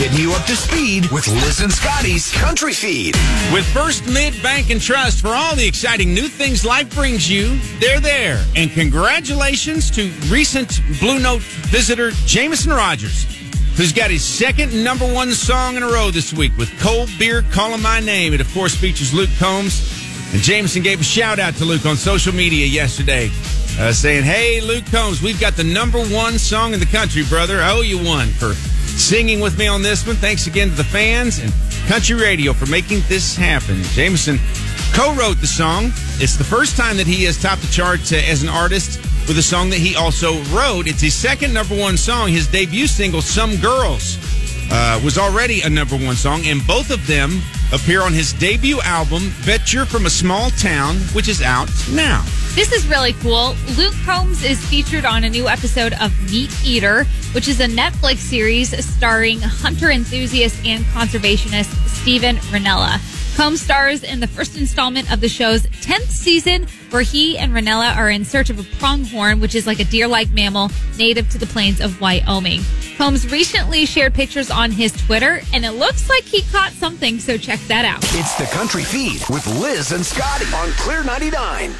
Getting you up to speed with Liz and Scotty's Country Feed. With First Mid Bank and Trust for all the exciting new things life brings you, they're there. And congratulations to recent Blue Note visitor Jameson Rodgers, who's got his second number one song in a row this week with Cold Beer Calling My Name. It, of course, features Luke Combs. And Jameson gave a shout out to Luke on social media yesterday, uh, saying, Hey, Luke Combs, we've got the number one song in the country, brother. I owe you one for singing with me on this one. Thanks again to the fans and Country Radio for making this happen. Jameson co-wrote the song. It's the first time that he has topped the charts uh, as an artist with a song that he also wrote. It's his second number one song. His debut single, Some Girls, uh, was already a number one song, and both of them appear on his debut album, Bet You're From a Small Town, which is out now. This is really cool. Luke Combs is featured on a new episode of Meat Eater, which is a Netflix series starring hunter enthusiast and conservationist Steven Rinella. Combs stars in the first installment of the show's 10th season, where he and Rinella are in search of a pronghorn, which is like a deer like mammal native to the plains of Wyoming. Combs recently shared pictures on his Twitter, and it looks like he caught something, so check that out. It's the Country Feed with Liz and Scotty on Clear 99.